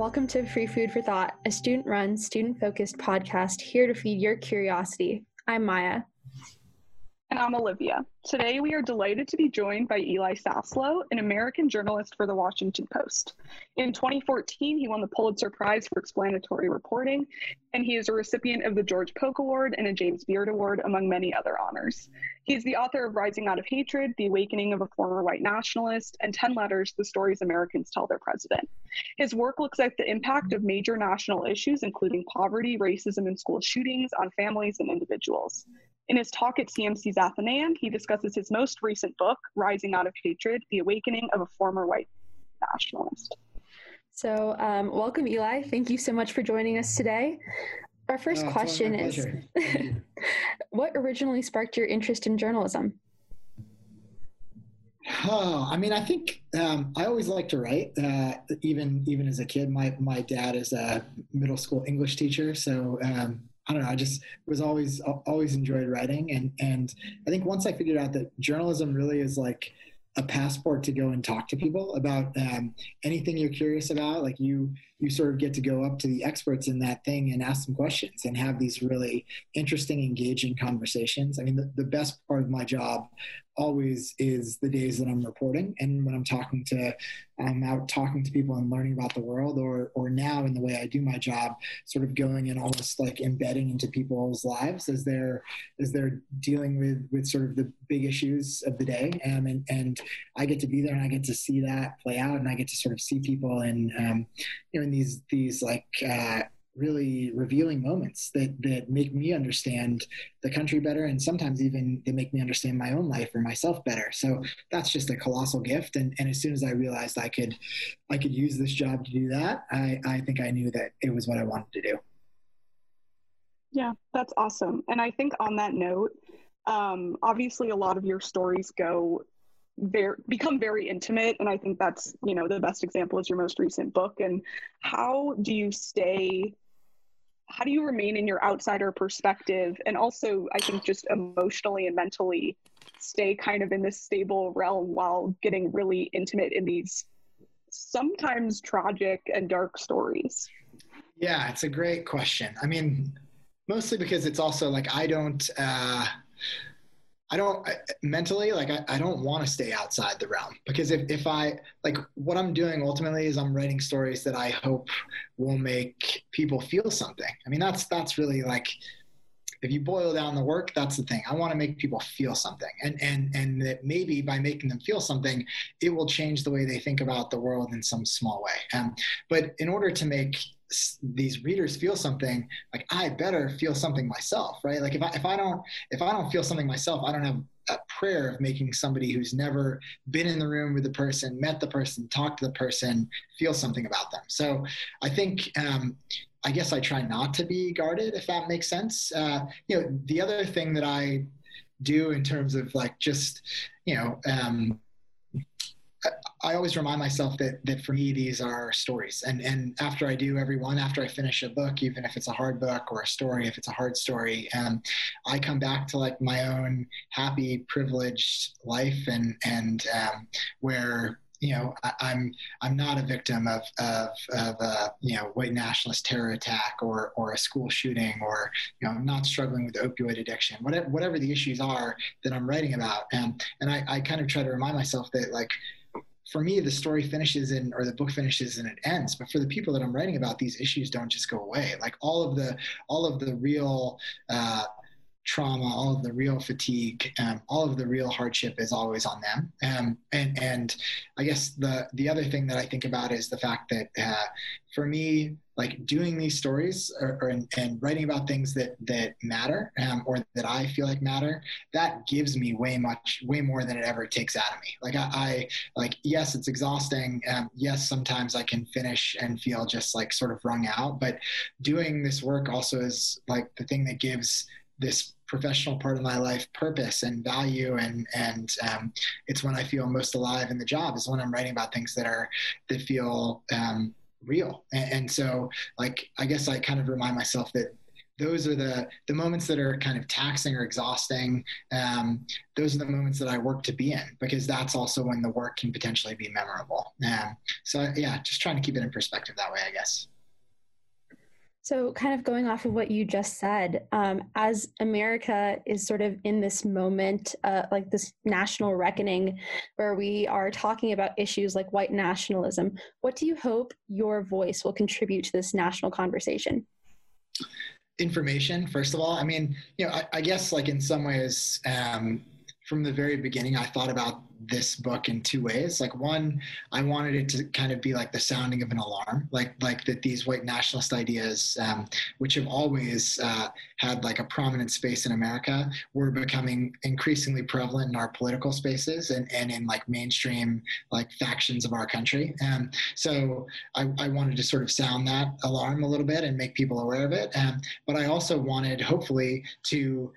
Welcome to Free Food for Thought, a student run, student focused podcast here to feed your curiosity. I'm Maya. And I'm Olivia. Today, we are delighted to be joined by Eli Saslow, an American journalist for The Washington Post. In 2014, he won the Pulitzer Prize for Explanatory Reporting, and he is a recipient of the George Polk Award and a James Beard Award, among many other honors. He is the author of Rising Out of Hatred, The Awakening of a Former White Nationalist, and 10 Letters, The Stories Americans Tell Their President. His work looks at the impact of major national issues, including poverty, racism, and school shootings, on families and individuals. In his talk at CMC's Athenaeum, he discusses his most recent book, Rising Out of Hatred The Awakening of a Former White Nationalist. So, um, welcome, Eli. Thank you so much for joining us today. Our first Oh, question is. What originally sparked your interest in journalism? Oh, I mean, I think um, I always liked to write. Uh, even even as a kid, my my dad is a middle school English teacher, so um, I don't know. I just was always always enjoyed writing, and and I think once I figured out that journalism really is like a passport to go and talk to people about um, anything you're curious about. Like you, you sort of get to go up to the experts in that thing and ask them questions and have these really interesting, engaging conversations. I mean, the, the best part of my job always is the days that I'm reporting and when I'm talking to, I'm out talking to people and learning about the world, or or now in the way I do my job, sort of going and almost like embedding into people's lives as they're as they're dealing with with sort of the big issues of the day, um, and and I get to be there and I get to see that play out, and I get to sort of see people and um, you know these these like. Uh, really revealing moments that that make me understand the country better and sometimes even they make me understand my own life or myself better so that's just a colossal gift and, and as soon as i realized i could i could use this job to do that i i think i knew that it was what i wanted to do Yeah, that's awesome. And I think on that note, um, obviously a lot of your stories go very become very intimate and i think that's you know the best example is your most recent book. And how do you stay how do you remain in your outsider perspective and also i think just emotionally and mentally stay kind of in this stable realm while getting really intimate in these sometimes tragic and dark stories? Yeah it's a great question. I mean mostly because it's also like i don't uh I don't I, mentally like I, I don't want to stay outside the realm because if, if I like what I'm doing ultimately is I'm writing stories that I hope will make people feel something. I mean that's that's really like if you boil down the work, that's the thing. I want to make people feel something, and and and that maybe by making them feel something, it will change the way they think about the world in some small way. Um, but in order to make these readers feel something like i better feel something myself right? Like if i if i don't if i don't feel something myself i don't have a prayer of making somebody who's never been in the room with the person met the person talked to the person feel something about them. So i think um, i guess i try not to be guarded if that makes sense. Uh, you know the other thing that i do in terms of like just you know um, I always remind myself that that for me these are stories, and and after I do every one, after I finish a book, even if it's a hard book or a story, if it's a hard story, um, I come back to like my own happy, privileged life, and and um, where you know I, am I'm not a victim of of, of a you know white nationalist terror attack or or a school shooting or you know I'm not struggling with opioid addiction whatever whatever the issues are that I'm writing about. And and I, I kind of try to remind myself that like for me, the story finishes in, or the book finishes and it ends. But for the people that I'm writing about, these issues don't just go away. Like all of the, all of the real uh, trauma, all of the real fatigue, um, all of the real hardship is always on them. Um, and and I guess the the other thing that I think about is the fact that uh, for me, like doing these stories or, or and, and, writing about things that that matter um, or that I feel like matter, that gives me way much, way more than it ever takes out of me. Like I, I like yes, it's exhausting. Um, yes, sometimes I can finish and feel just like sort of wrung out. But doing this work also is like the thing that gives this professional part of my life purpose and value and and um, it's when I feel most alive in the job is when I'm writing about things that are that feel um, real and, and, so like I guess I kind of remind myself that those are the the moments that are kind of taxing or exhausting. Um, those are the moments that I work to be in because that's also when the work can potentially be memorable. Um, so yeah, just trying to keep it in perspective that way, I guess. So, kind of going off of what you just said, um, as America is sort of in this moment, uh, like this national reckoning, where we are talking about issues like white nationalism, what do you hope your voice will contribute to this national conversation? Information, first of all. I mean, you know, I, I guess like in some ways, um, from the very beginning, I thought about this book in two ways. Like one, I wanted it to kind of be like the sounding of an alarm, like like that these white nationalist ideas, um, which have always uh, had like a prominent space in America, were becoming increasingly prevalent in our political spaces and, and in like mainstream like factions of our country. Um, so I, I wanted to sort of sound that alarm a little bit and make people aware of it. Um, but I also wanted, hopefully, to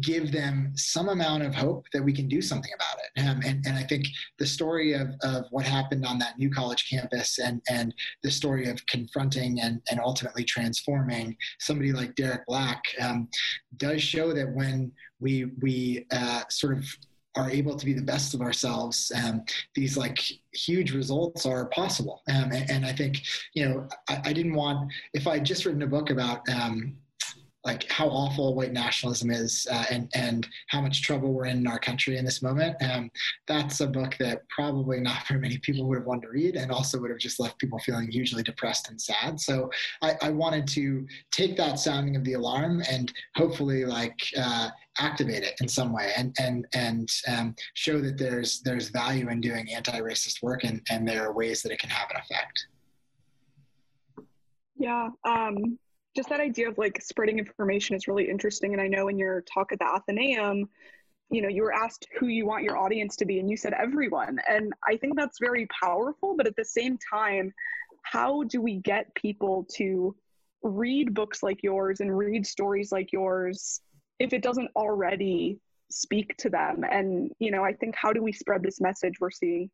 give them some amount of hope that we can do something about it. Um, and, and I think the story of, of what happened on that New College campus and, and the story of confronting and, and ultimately transforming somebody like Derek Black um, does show that when we, we uh, sort of are able to be the best of ourselves, um, these like huge results are possible. Um, and, and, I think, you know, I, I, didn't want, if I had just written a book about um, like how awful white nationalism is uh, and and how much trouble we're in in our country in this moment. Um, that's a book that probably not very many people would have wanted to read, and also would have just left people feeling hugely depressed and sad. So I, I wanted to take that sounding of the alarm and hopefully like. Uh, activate it in some way and and and um, show that there's there's value in doing anti-racist work and and there are ways that it can have an effect yeah um just that idea of like spreading information is really interesting. And I know in your talk at the Athenaeum, you know, you were asked who you want your audience to be, and you said everyone. And I think that's very powerful. But at the same time, how do we get people to read books like yours and read stories like yours if it doesn't already speak to them? And, you know, I think how do we spread this message we're seeing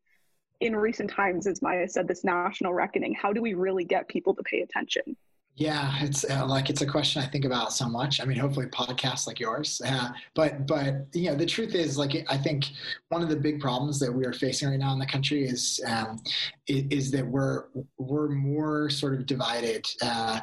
in recent times, as Maya said, this national reckoning? How do we really get people to pay attention? Yeah, it's uh, like it's a question I think about so much. I mean, hopefully podcasts like yours. Uh, but but you know, the truth is, like, I think one of the big problems that we are facing right now in the country is um, is, is that we're we're more sort of divided uh,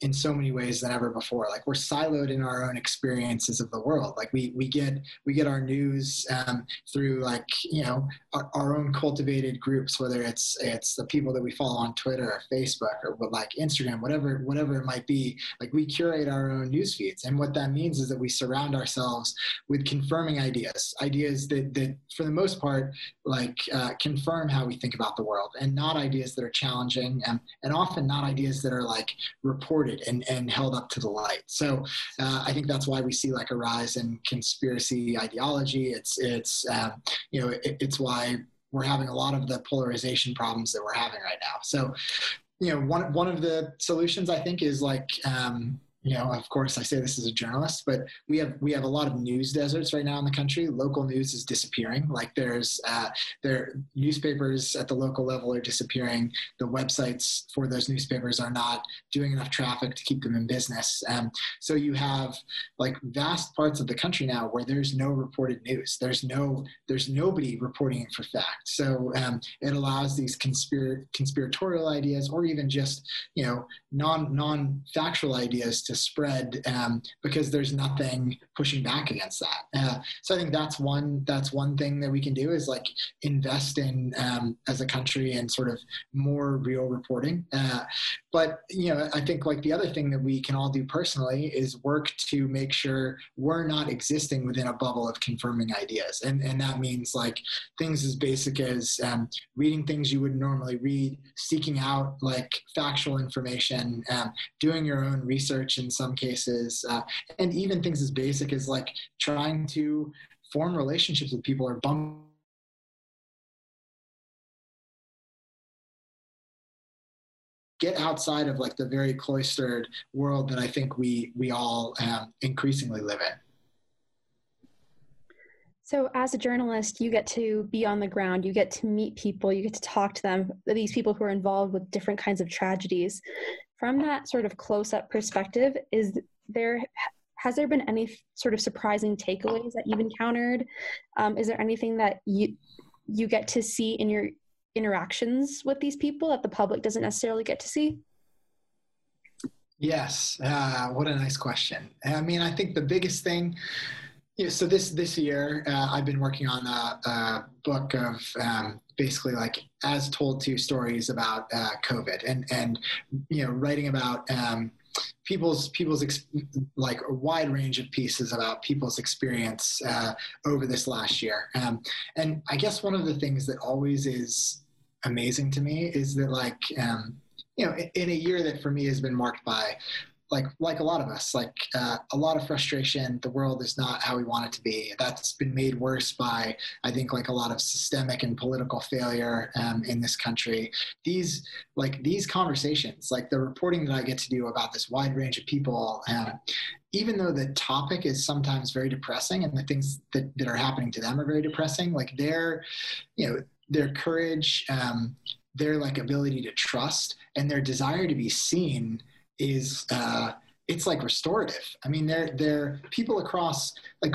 in so many ways than ever before. Like we're siloed in our own experiences of the world. Like we we get we get our news um, through like you know our, our, own cultivated groups, whether it's it's the people that we follow on Twitter or Facebook or like Instagram, whatever whatever it might be. Like we curate our own news feeds, and what that means is that we surround ourselves with confirming ideas, ideas that that for the most part like uh, confirm how we think about the world, and not ideas that are challenging, and and often not ideas that are like reported and, and held up to the light. So uh, I think that's why we see like a rise in conspiracy ideology. It's it's um, you know it, it's why we're having a lot of the polarization problems that we're having right now. So you know one one of the solutions I think is like um, you know, of course, I say this as a journalist, but we have we have a lot of news deserts right now in the country. Local news is disappearing. Like there's uh, there newspapers at the local level are disappearing. The websites for those newspapers are not doing enough traffic to keep them in business. Um, so you have like vast parts of the country now where there's no reported news. There's no there's nobody reporting it for fact. So um, it allows these conspir- conspiratorial ideas, or even just you know non non factual ideas to spread um, because there's nothing pushing back against that. Uh, so I think that's one that's one thing that we can do is like invest in um, as a country and sort of more real reporting. Uh, but you know, I think like the other thing that we can all do personally is work to make sure we're not existing within a bubble of confirming ideas, and and that means like things as basic as um, reading things you would normally read, seeking out like factual information, um, doing your own research in some cases, uh, and even things as basic as like trying to form relationships with people or bump get outside of like the very cloistered world that I think we we all um, increasingly live in. So, as a journalist, you get to be on the ground, you get to meet people, you get to talk to them, these people who are involved with different kinds of tragedies. From that sort of close up perspective, is there has there been any sort of surprising takeaways that you've encountered? Um, is there anything that you you get to see in your interactions with these people that the public doesn't necessarily get to see? Yes, uh, what a nice question. I mean, I think the biggest thing. So this this year uh, I've been working on a, a book of um, basically like as told to stories about uh, COVID and and you know writing about um, people's people's ex- like a wide range of pieces about people's experience uh, over this last year. Um, and I guess one of the things that always is amazing to me is that like um, you know in a year that for me has been marked by like like a lot of us like uh, a lot of frustration. The world is not how we want it to be. That's been made worse by i think like a lot of systemic and political failure um, in this country. These like these conversations like the reporting that i get to do about this wide range of people um, even though the topic is sometimes very depressing and the things that, that are happening to them are very depressing like their you know their courage um, their like ability to trust and their desire to be seen is uh, it's like restorative. I mean, they're they're people across like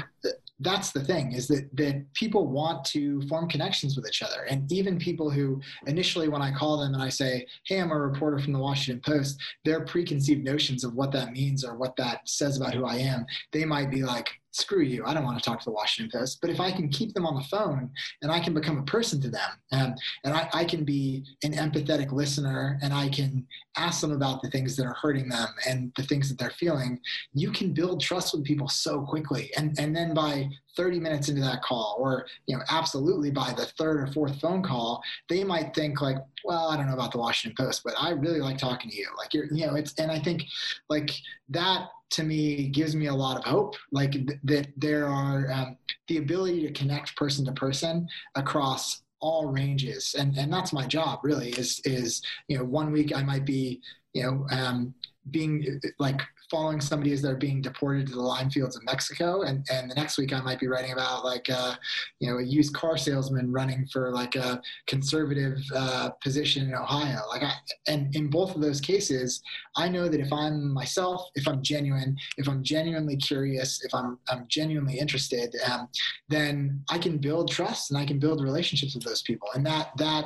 that's the thing is that that people want to form connections with each other, and even people who initially when I call them and I say, "Hey, I'm a reporter from the Washington Post," their preconceived notions of what that means or what that says about who I am, they might be like, screw you, I don't want to talk to the Washington Post. But if I can keep them on the phone and I can become a person to them and, and I, I can be an empathetic listener and I can ask them about the things that are hurting them and the things that they're feeling, you can build trust with people so quickly. And, and then by 30 minutes into that call or you know absolutely by the third or fourth phone call they might think like well i don't know about the washington post but i really like talking to you like you're you know it's and i think like that to me gives me a lot of hope like th- that there are um, the ability to connect person to person across all ranges. And and that's my job really is is you know one week i might be you know um, being like following somebody as they're being deported to the lime fields of Mexico, and and the next week I might be writing about like uh, you know a used car salesman running for like a conservative uh, position in Ohio. Like I, and in both of those cases, I know that if I'm myself, if I'm genuine, if I'm genuinely curious, if I'm I'm genuinely interested, um, then I can build trust and I can build relationships with those people, and that that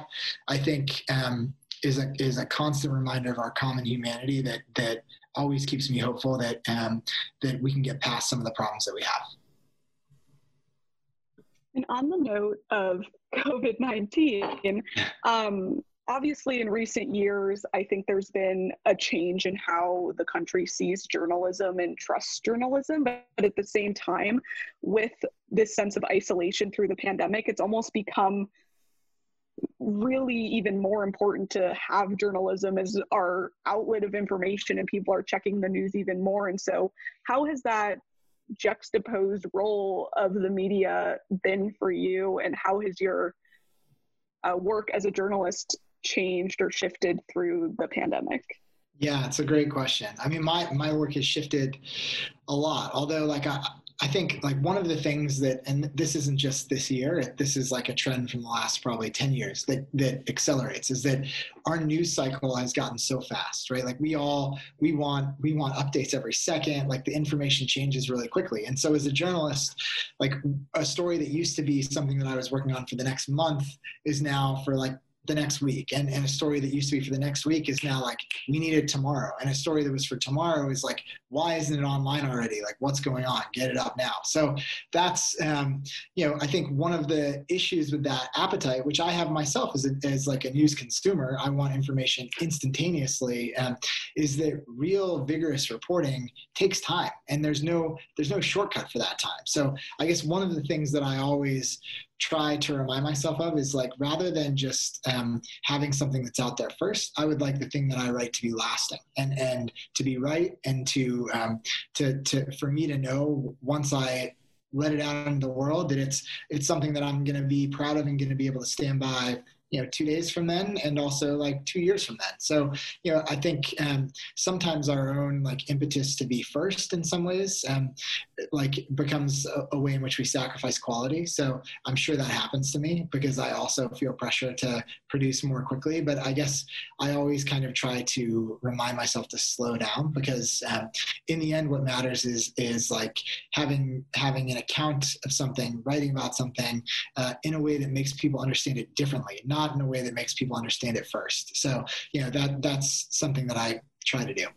I think. Um, is a is a constant reminder of our common humanity that that always keeps me hopeful that um, that we can get past some of the problems that we have. And on the note of COVID nineteen, um, obviously in recent years, I think there's been a change in how the country sees journalism and trusts journalism. But at the same time, with this sense of isolation through the pandemic, it's almost become really even more important to have journalism as our outlet of information and people are checking the news even more. And so how has that juxtaposed role of the media been for you? And how has your uh, work as a journalist changed or shifted through the pandemic? Yeah it's a great question. I mean my my work has shifted a lot although like i I think like one of the things that, and this isn't just this year, this is like a trend from the last probably 10 years that, that accelerates is that our news cycle has gotten so fast, right? Like we all, we want, we want updates every second, like the information changes really quickly. And so as a journalist, like a story that used to be something that I was working on for the next month is now for like the next week. And, and a story that used to be for the next week is now like we need it tomorrow. And a story that was for tomorrow is like why isn't it online already? Like what's going on? Get it up now. So that's um, you know i think one of the issues with that appetite which i have myself as, a, as like a news consumer i want information instantaneously um, is that real vigorous reporting takes time. And there's no there's no shortcut for that time. So i guess one of the things that i always try to remind myself of is like rather than just um, having something that's out there first, I would like the thing that I write to be lasting and and to be right and to um, to to for me to know once I let it out in the world that it's it's something that I'm going to be proud of and going to be able to stand by you know two days from then and also like two years from then. So you know i think um, sometimes our own like impetus to be first in some ways um, like becomes a, a, way in which we sacrifice quality. So i'm sure that happens to me because i also feel pressure to produce more quickly. But i guess i always kind of try to remind myself to slow down because um, in the end what matters is is like having having an account of something writing about something uh, in a way that makes people understand it differently not not in a way that makes people understand it first. So, you know, that that's something that I try to do.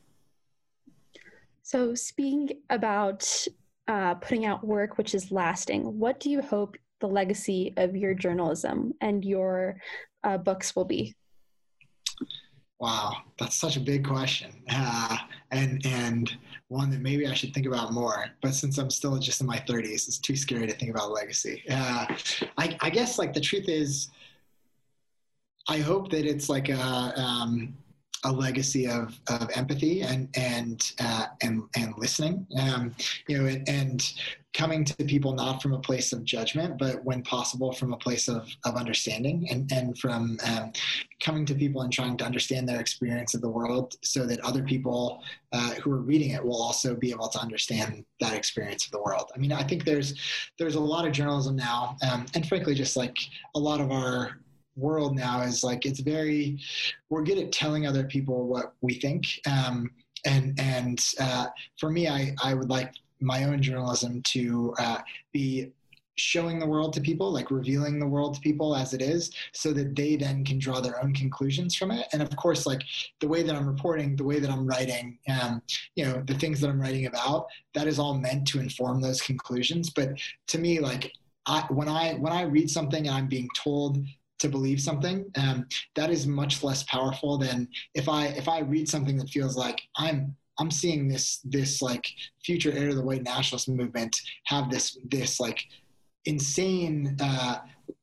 So, speaking about uh, putting out work which is lasting, what do you hope the legacy of your journalism and your uh, books will be? Wow, that's such a big question, uh, and and one that maybe I should think about more. But since I'm still just in my 30s, it's too scary to think about legacy. Uh, I, I guess like the truth is, I hope that it's like a um, a legacy of, of empathy and and uh, and and listening. Um, you know, and, and coming to people not from a place of judgment, but when possible from a place of, of understanding and, and from um, coming to people and trying to understand their experience of the world so that other people uh, who are reading it will also be able to understand that experience of the world. I mean, I think there's there's a lot of journalism now, um, and frankly, just like a lot of our world now is like it's very we're good at telling other people what we think. Um, and and uh, for me I, I would like my own journalism to uh, be showing the world to people like revealing the world to people as it is so that they then can draw their own conclusions from it. And of course like the way that i'm reporting the way that i'm writing um, you know the things that i'm writing about that is all meant to inform those conclusions. But to me like I, when I when I read something and I'm being told to believe something um, that is much less powerful than if i if i read something that feels like i'm i'm seeing this this like future heir of the white nationalist movement have this this like insane uh,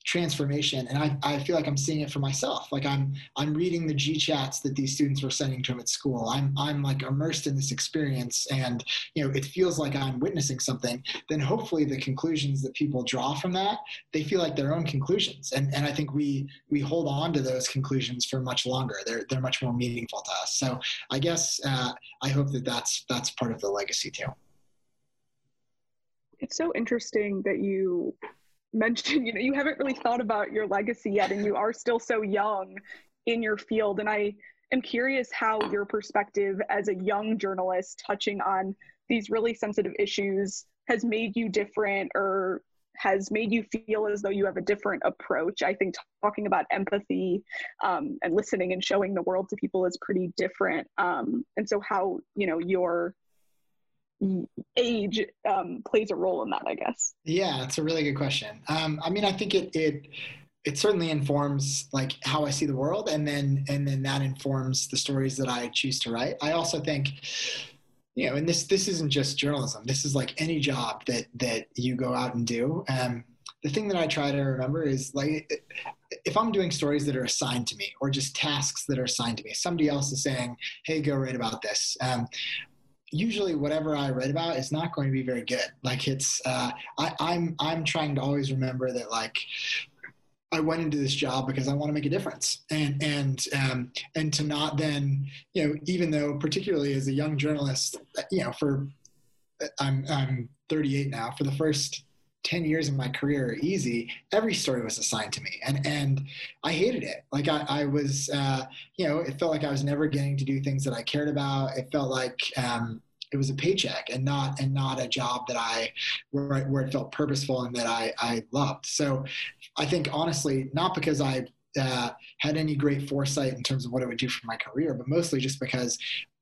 transformation. And I, I feel like i'm seeing it for myself. Like i'm i'm reading the g chats that these students were sending to him at school. I'm i'm like immersed in this experience. And you know it feels like i'm witnessing something. Then hopefully the conclusions that people draw from that they feel like their own conclusions. And and i think we we hold on to those conclusions for much longer. They're they're much more meaningful to us. So i guess uh, i hope that that's that's part of the legacy too. It's so interesting that you mentioned, you know, you haven't really thought about your legacy yet, and you are still so young in your field. And I am curious how your perspective as a young journalist touching on these really sensitive issues has made you different or has made you feel as though you have a different approach. I think talking about empathy um, and listening and showing the world to people is pretty different. Um, and so, how you know your age um, plays a role in that, I guess. Yeah, it's a really good question. Um, I mean, I think it it it certainly informs like how I see the world, and then and then that informs the stories that I choose to write. I also think. You know, and this this isn't just journalism. This is like any job that that you go out and do. Um, the thing that I try to remember is like if I'm doing stories that are assigned to me or just tasks that are assigned to me, somebody else is saying, "Hey, go write about this." Um, usually whatever I write about is not going to be very good. Like it's uh, I, I'm I'm trying to always remember that like I went into this job because I want to make a difference, and and um, and to not then you know even though particularly as a young journalist you know for I'm I'm 38 now for the first 10 years of my career easy every story was assigned to me and and i hated it. Like i, I was uh, you know it felt like i was never getting to do things that i cared about. It felt like um, it was a paycheck and not and not a job that i where, where it felt purposeful and that i i loved. So i think honestly not because i uh, had any great foresight in terms of what it would do for my career, but mostly just because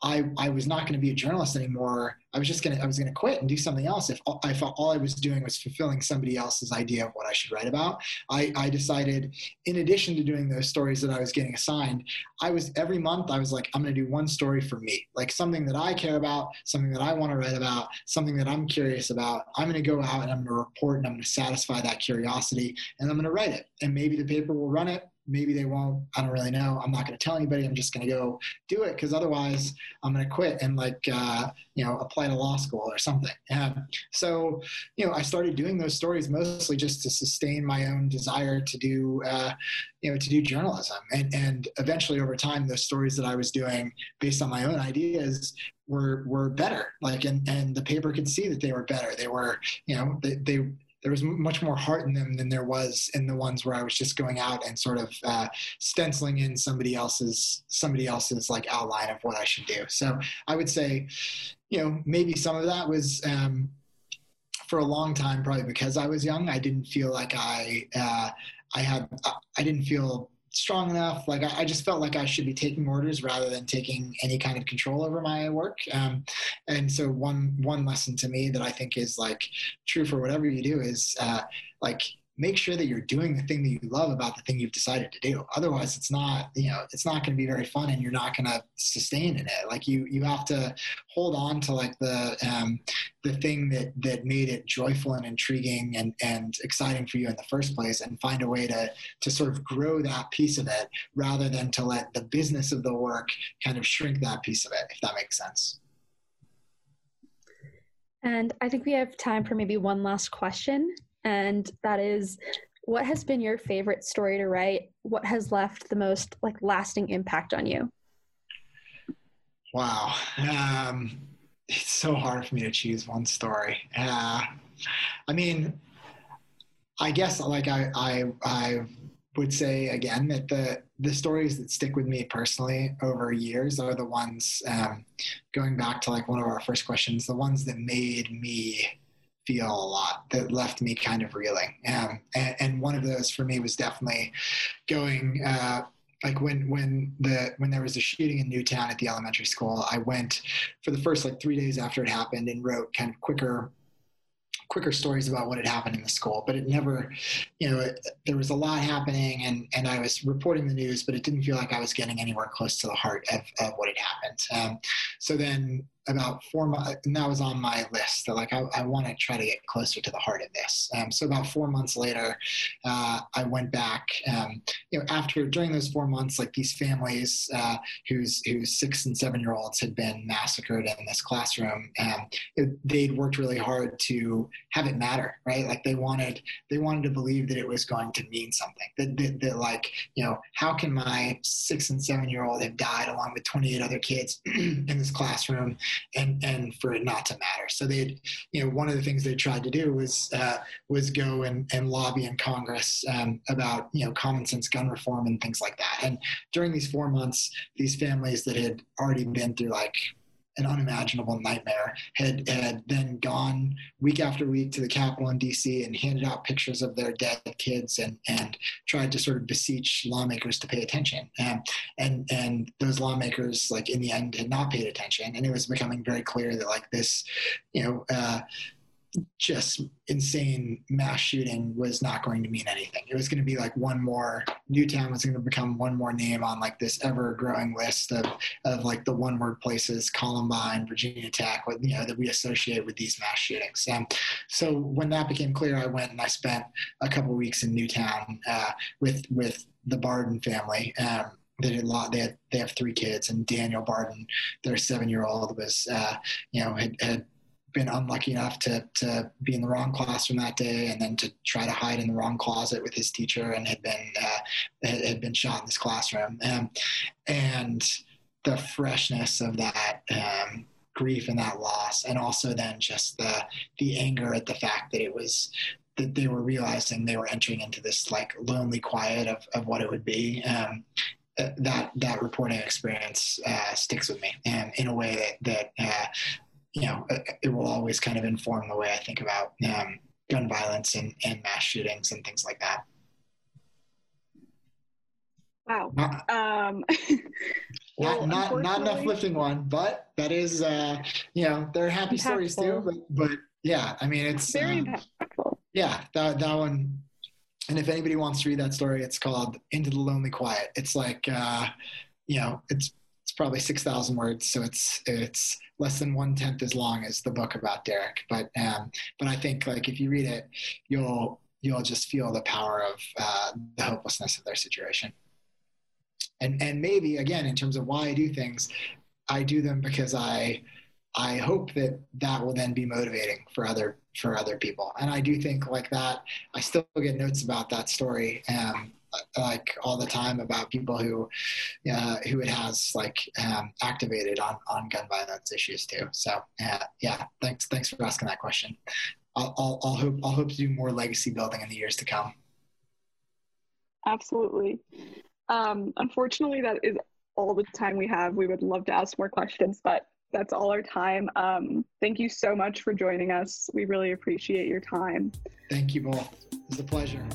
I, I was not going to be a journalist anymore. I was just going to, I was going to quit and do something else. If I thought all I was doing was fulfilling somebody else's idea of what I should write about, I, I decided in addition to doing those stories that I was getting assigned, I was every month, I was like, I'm going to do one story for me, like something that I care about, something that I want to write about, something that I'm curious about. I'm going to go out and I'm going to report and I'm going to satisfy that curiosity and I'm going to write it. And maybe the paper will run it maybe they won't i don't really know i'm not going to tell anybody i'm just going to go do it because otherwise I'm going to quit and like, uh, you know, apply to law school or something. So, you know, I started doing those stories mostly just to sustain my own desire to do, uh, you know, to do journalism. And, and eventually over time, those stories that I was doing based on my own ideas were, were better. Like, and, and the paper could see that they were better. They were, you know, they, they there was much more heart in them than there was in the ones where I was just going out and sort of uh, stenciling in somebody else's somebody else's like outline of what I should do. So I would say, you know, maybe some of that was um, for a long time, probably because I was young. I didn't feel like I uh, I had I didn't feel strong enough. Like I, I, just felt like I should be taking orders rather than taking any kind of control over my work. Um, and so one one lesson to me that I think is like true for whatever you do is uh, like make sure that you're doing the thing that you love about the thing you've decided to do. Otherwise, it's not, you know, it's not going to be very fun and you're not going to sustain in it. Like you, you have to hold on to like the, um, the thing that, that made it joyful and intriguing and, and exciting for you in the first place and find a way to, to sort of grow that piece of it rather than to let the business of the work kind of shrink that piece of it, if that makes sense. And I think we have time for maybe one last question and that is what has been your favorite story to write? What has left the most like lasting impact on you? Wow. Um, it's so hard for me to choose one story. Uh, I mean, I guess like I, I, I would say again that the, the stories that stick with me personally over years are the ones, um, going back to like one of our first questions, the ones that made me feel a lot that left me kind of reeling. Um, and, and, one of those for me was definitely going, uh, like when when the when there was a shooting in Newtown at the elementary school, I went for the first like three days after it happened and wrote kind of quicker quicker stories about what had happened in the school, but it never, you know, it, there was a lot happening and, and I was reporting the news, but it didn't feel like I was getting anywhere close to the heart of, of what had happened. Um, so then about four months, and that was on my list. That like I, I want to try to get closer to the heart of this. Um, so about four months later, uh, I went back. Um, you know, after during those four months, like these families uh, whose whose six and seven year olds had been massacred in this classroom, um, it, they'd worked really hard to have it matter, right? Like they wanted they wanted to believe that it was going to mean something. That that, that like you know, how can my six and seven year old have died along with 28 other kids in this classroom? And and for it not to matter. So they, you know, one of the things they tried to do was uh, was go and, and lobby in Congress um, about you know common sense gun reform and things like that. And during these four months, these families that had already been through like an unimaginable nightmare, had, had then gone week after week to the Capitol in DC and handed out pictures of their dead kids and, and tried to sort of beseech lawmakers to pay attention. Um, and, and those lawmakers, like in the end, had not paid attention. And it was becoming very clear that like this, you know, uh, just insane mass shooting was not going to mean anything. It was going to be like one more Newtown was going to become one more name on like this ever growing list of, of like the one word places, Columbine, Virginia Tech, you know, that we associate with these mass shootings. Um, so when that became clear, I went and I spent a couple weeks in Newtown uh, with, with the Barden family. Um, they did a lot. They had, they have three kids, and Daniel Barden, their seven year old, was uh, you know had, had been unlucky enough to to be in the wrong classroom that day, and then to try to hide in the wrong closet with his teacher, and had been uh, had, been shot in this classroom, um, and the freshness of that. Um, grief and that loss and also then just the the anger at the fact that it was that they were realizing they were entering into this like lonely quiet of, of what it would be um, uh, that that reporting experience uh, sticks with me and in a way that that uh, you know, it will always kind of inform the way I think about um, gun violence and, and mass shootings and things like that. Wow. Not, um, well, not, not, not enough lifting one, but that is, uh, you know, they're happy impactful. stories too. But, but, yeah, I mean, it's very um, impactful. Yeah, that, that one. And if anybody wants to read that story, it's called Into the Lonely Quiet. It's like, uh, you know, it's probably six thousand words, so it's it's less than one tenth as long as the book about Derek. But um, but I think like if you read it, you'll you'll just feel the power of uh, the hopelessness of their situation. And and maybe again in terms of why I do things, I do them because I I hope that that will then be motivating for other for other people. And I do think like that. I still get notes about that story, um, like all the time about people who uh, who it has like um, activated on on gun violence issues too. So uh, yeah, thanks thanks for asking that question. I'll, I'll, I'll hope I'll hope to do more legacy building in the years to come. Absolutely. Um, unfortunately, that is all the time we have. We would love to ask more questions, but that's all our time. Um, thank you so much for joining us. We really appreciate your time. Thank you both. It's a pleasure.